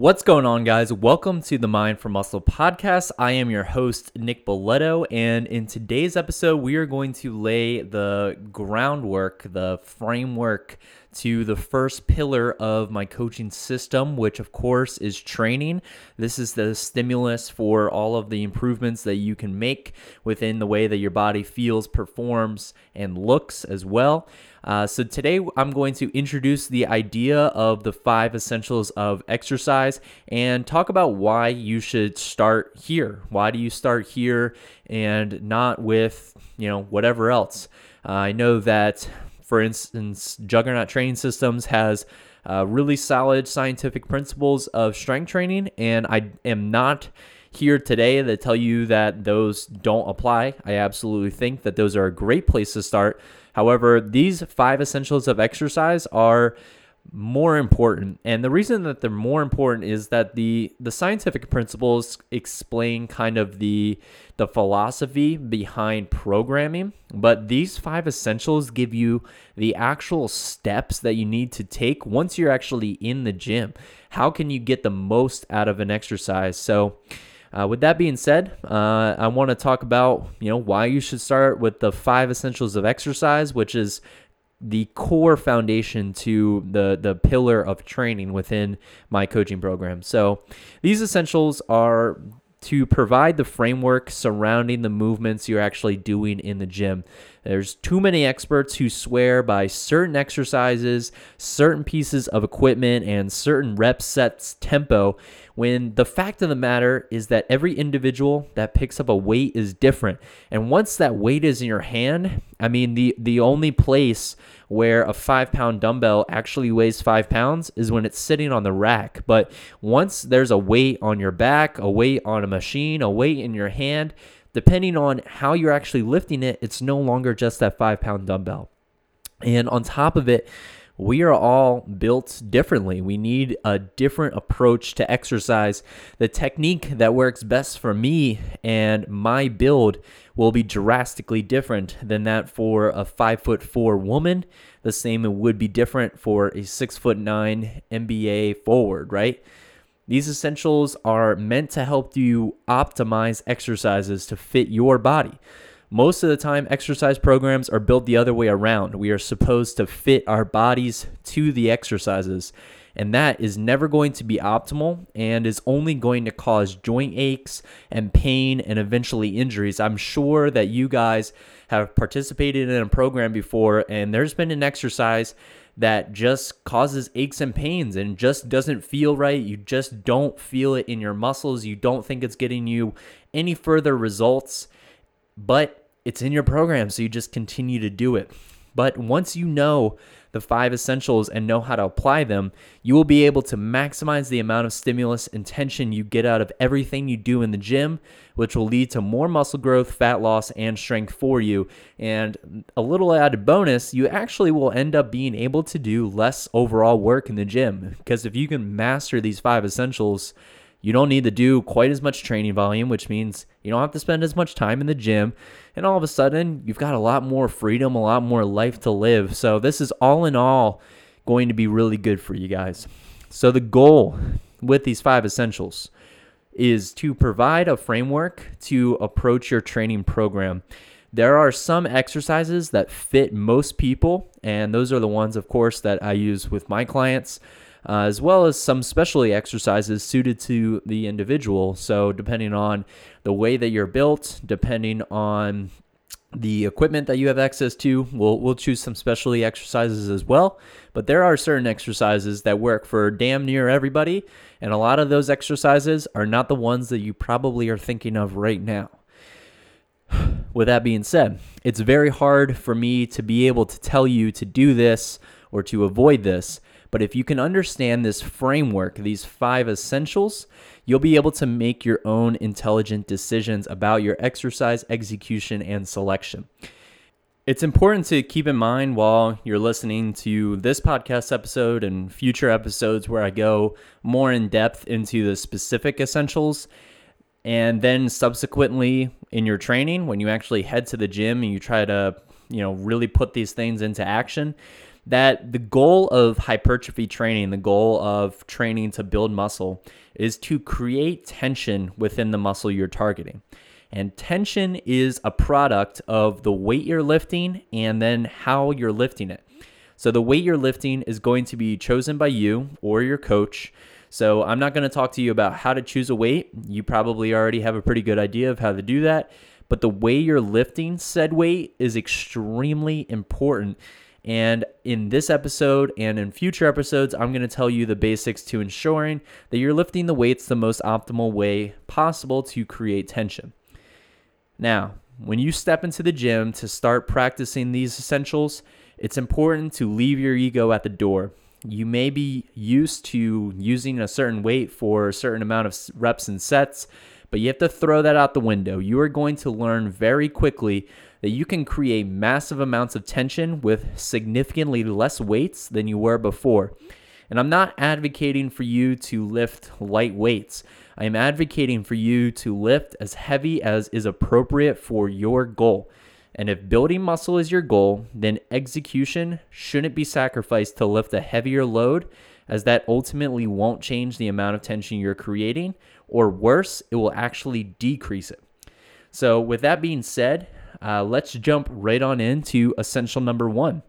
What's going on, guys? Welcome to the Mind for Muscle podcast. I am your host, Nick Boletto, and in today's episode, we are going to lay the groundwork, the framework to the first pillar of my coaching system, which of course is training. This is the stimulus for all of the improvements that you can make within the way that your body feels, performs, and looks as well. Uh, so, today I'm going to introduce the idea of the five essentials of exercise and talk about why you should start here. Why do you start here and not with, you know, whatever else? Uh, I know that for instance, Juggernaut Training Systems has uh, really solid scientific principles of strength training, and I am not here today to tell you that those don't apply. I absolutely think that those are a great place to start. However, these five essentials of exercise are more important and the reason that they're more important is that the the scientific principles explain kind of the the philosophy behind programming but these five essentials give you the actual steps that you need to take once you're actually in the gym. How can you get the most out of an exercise? So uh, with that being said, uh, I want to talk about you know why you should start with the five essentials of exercise, which is the core foundation to the the pillar of training within my coaching program. So these essentials are to provide the framework surrounding the movements you're actually doing in the gym. There's too many experts who swear by certain exercises, certain pieces of equipment, and certain rep sets tempo when the fact of the matter is that every individual that picks up a weight is different. And once that weight is in your hand, I mean, the, the only place where a five pound dumbbell actually weighs five pounds is when it's sitting on the rack. But once there's a weight on your back, a weight on a machine, a weight in your hand, depending on how you're actually lifting it, it's no longer just that five pound dumbbell. And on top of it, we are all built differently. We need a different approach to exercise. The technique that works best for me and my build will be drastically different than that for a five foot four woman. The same would be different for a six foot nine NBA forward, right? These essentials are meant to help you optimize exercises to fit your body. Most of the time, exercise programs are built the other way around. We are supposed to fit our bodies to the exercises, and that is never going to be optimal and is only going to cause joint aches and pain and eventually injuries. I'm sure that you guys have participated in a program before, and there's been an exercise that just causes aches and pains and just doesn't feel right. You just don't feel it in your muscles. You don't think it's getting you any further results. But it's in your program, so you just continue to do it. But once you know the five essentials and know how to apply them, you will be able to maximize the amount of stimulus and tension you get out of everything you do in the gym, which will lead to more muscle growth, fat loss, and strength for you. And a little added bonus, you actually will end up being able to do less overall work in the gym. Because if you can master these five essentials, you don't need to do quite as much training volume, which means you don't have to spend as much time in the gym. And all of a sudden, you've got a lot more freedom, a lot more life to live. So, this is all in all going to be really good for you guys. So, the goal with these five essentials is to provide a framework to approach your training program. There are some exercises that fit most people, and those are the ones, of course, that I use with my clients uh, as well as some specialty exercises suited to the individual. So, depending on the way that you're built, depending on the equipment that you have access to, we'll, we'll choose some specialty exercises as well. But there are certain exercises that work for damn near everybody. And a lot of those exercises are not the ones that you probably are thinking of right now. With that being said, it's very hard for me to be able to tell you to do this or to avoid this but if you can understand this framework, these five essentials, you'll be able to make your own intelligent decisions about your exercise execution and selection. It's important to keep in mind while you're listening to this podcast episode and future episodes where I go more in depth into the specific essentials. And then subsequently in your training, when you actually head to the gym and you try to, you know, really put these things into action, that the goal of hypertrophy training, the goal of training to build muscle, is to create tension within the muscle you're targeting. And tension is a product of the weight you're lifting and then how you're lifting it. So, the weight you're lifting is going to be chosen by you or your coach. So, I'm not going to talk to you about how to choose a weight. You probably already have a pretty good idea of how to do that. But the way you're lifting said weight is extremely important and in this episode and in future episodes, I'm going to tell you the basics to ensuring that you're lifting the weights the most optimal way possible to create tension. Now, when you step into the gym to start practicing these essentials, it's important to leave your ego at the door. You may be used to using a certain weight for a certain amount of reps and sets, but you have to throw that out the window. You are going to learn very quickly that you can create massive amounts of tension with significantly less weights than you were before. And I'm not advocating for you to lift light weights. I am advocating for you to lift as heavy as is appropriate for your goal. And if building muscle is your goal, then execution shouldn't be sacrificed to lift a heavier load, as that ultimately won't change the amount of tension you're creating, or worse, it will actually decrease it. So, with that being said, uh, let's jump right on into essential number one.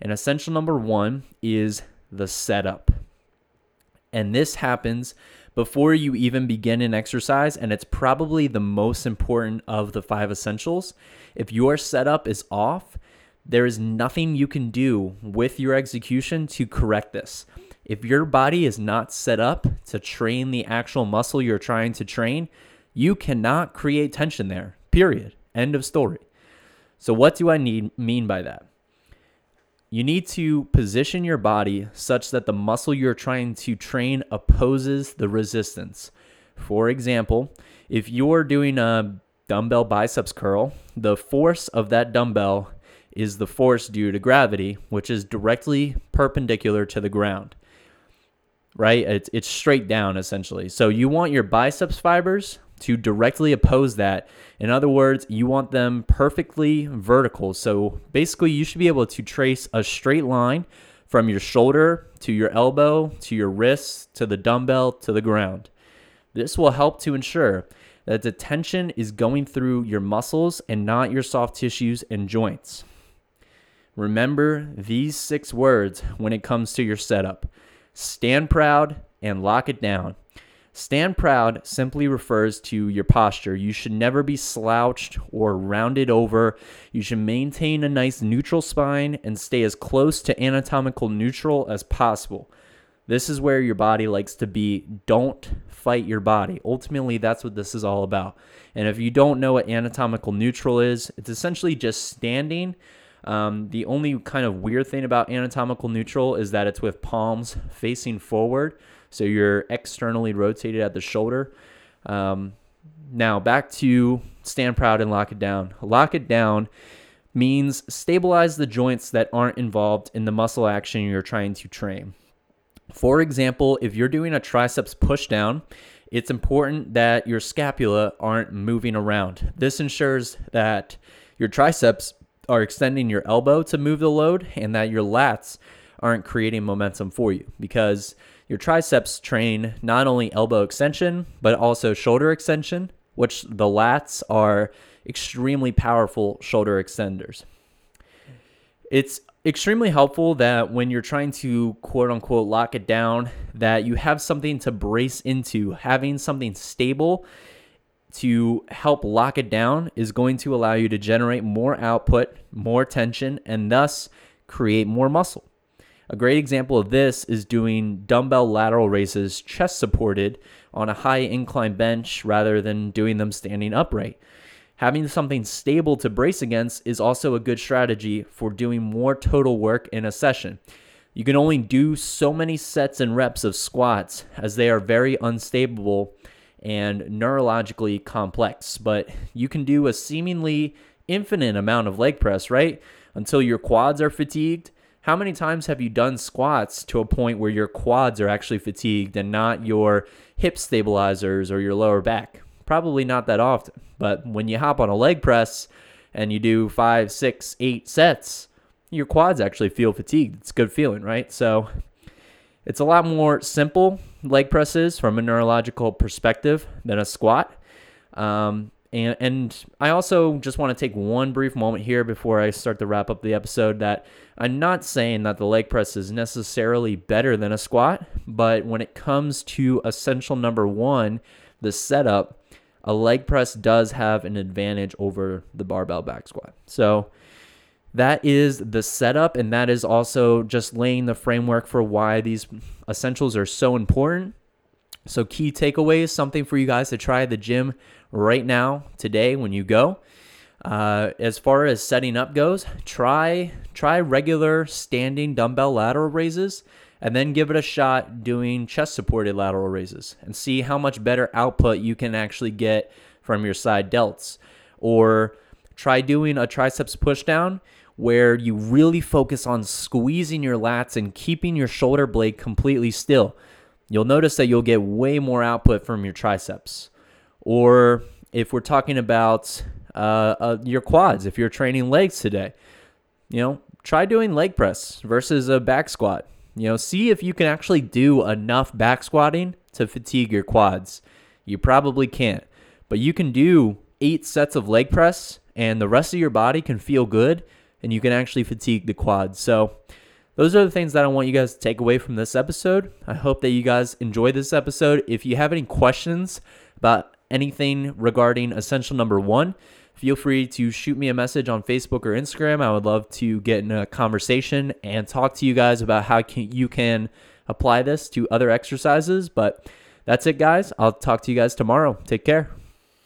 And essential number one is the setup. And this happens before you even begin an exercise, and it's probably the most important of the five essentials. If your setup is off, there is nothing you can do with your execution to correct this. If your body is not set up to train the actual muscle you're trying to train, you cannot create tension there. Period. End of story. So, what do I need mean by that? You need to position your body such that the muscle you're trying to train opposes the resistance. For example, if you're doing a dumbbell biceps curl, the force of that dumbbell is the force due to gravity, which is directly perpendicular to the ground. Right? It's, it's straight down essentially. So you want your biceps fibers to directly oppose that. In other words, you want them perfectly vertical. So basically, you should be able to trace a straight line from your shoulder to your elbow to your wrist to the dumbbell to the ground. This will help to ensure that the tension is going through your muscles and not your soft tissues and joints. Remember these six words when it comes to your setup stand proud and lock it down. Stand proud simply refers to your posture. You should never be slouched or rounded over. You should maintain a nice neutral spine and stay as close to anatomical neutral as possible. This is where your body likes to be. Don't fight your body. Ultimately, that's what this is all about. And if you don't know what anatomical neutral is, it's essentially just standing. Um, the only kind of weird thing about anatomical neutral is that it's with palms facing forward. So you're externally rotated at the shoulder. Um, now back to stand proud and lock it down. Lock it down means stabilize the joints that aren't involved in the muscle action you're trying to train. For example, if you're doing a triceps push down, it's important that your scapula aren't moving around. This ensures that your triceps are extending your elbow to move the load and that your lats aren't creating momentum for you because your triceps train not only elbow extension, but also shoulder extension, which the lats are extremely powerful shoulder extenders. It's extremely helpful that when you're trying to quote unquote lock it down, that you have something to brace into. Having something stable to help lock it down is going to allow you to generate more output, more tension, and thus create more muscle. A great example of this is doing dumbbell lateral raises chest supported on a high incline bench rather than doing them standing upright. Having something stable to brace against is also a good strategy for doing more total work in a session. You can only do so many sets and reps of squats as they are very unstable and neurologically complex, but you can do a seemingly infinite amount of leg press, right? Until your quads are fatigued how many times have you done squats to a point where your quads are actually fatigued and not your hip stabilizers or your lower back? Probably not that often. But when you hop on a leg press and you do five, six, eight sets, your quads actually feel fatigued. It's a good feeling, right? So it's a lot more simple leg presses from a neurological perspective than a squat. Um, and, and I also just want to take one brief moment here before I start to wrap up the episode that I'm not saying that the leg press is necessarily better than a squat, but when it comes to essential number one, the setup, a leg press does have an advantage over the barbell back squat. So that is the setup, and that is also just laying the framework for why these essentials are so important. So, key takeaways something for you guys to try at the gym right now, today, when you go. Uh, as far as setting up goes, try try regular standing dumbbell lateral raises, and then give it a shot doing chest supported lateral raises, and see how much better output you can actually get from your side delts. Or try doing a triceps pushdown where you really focus on squeezing your lats and keeping your shoulder blade completely still. You'll notice that you'll get way more output from your triceps. Or if we're talking about uh, uh, your quads, if you're training legs today, you know, try doing leg press versus a back squat. You know, see if you can actually do enough back squatting to fatigue your quads. You probably can't, but you can do eight sets of leg press and the rest of your body can feel good and you can actually fatigue the quads. So, those are the things that I want you guys to take away from this episode. I hope that you guys enjoyed this episode. If you have any questions about anything regarding essential number one, feel free to shoot me a message on Facebook or Instagram. I would love to get in a conversation and talk to you guys about how can, you can apply this to other exercises. But that's it, guys. I'll talk to you guys tomorrow. Take care.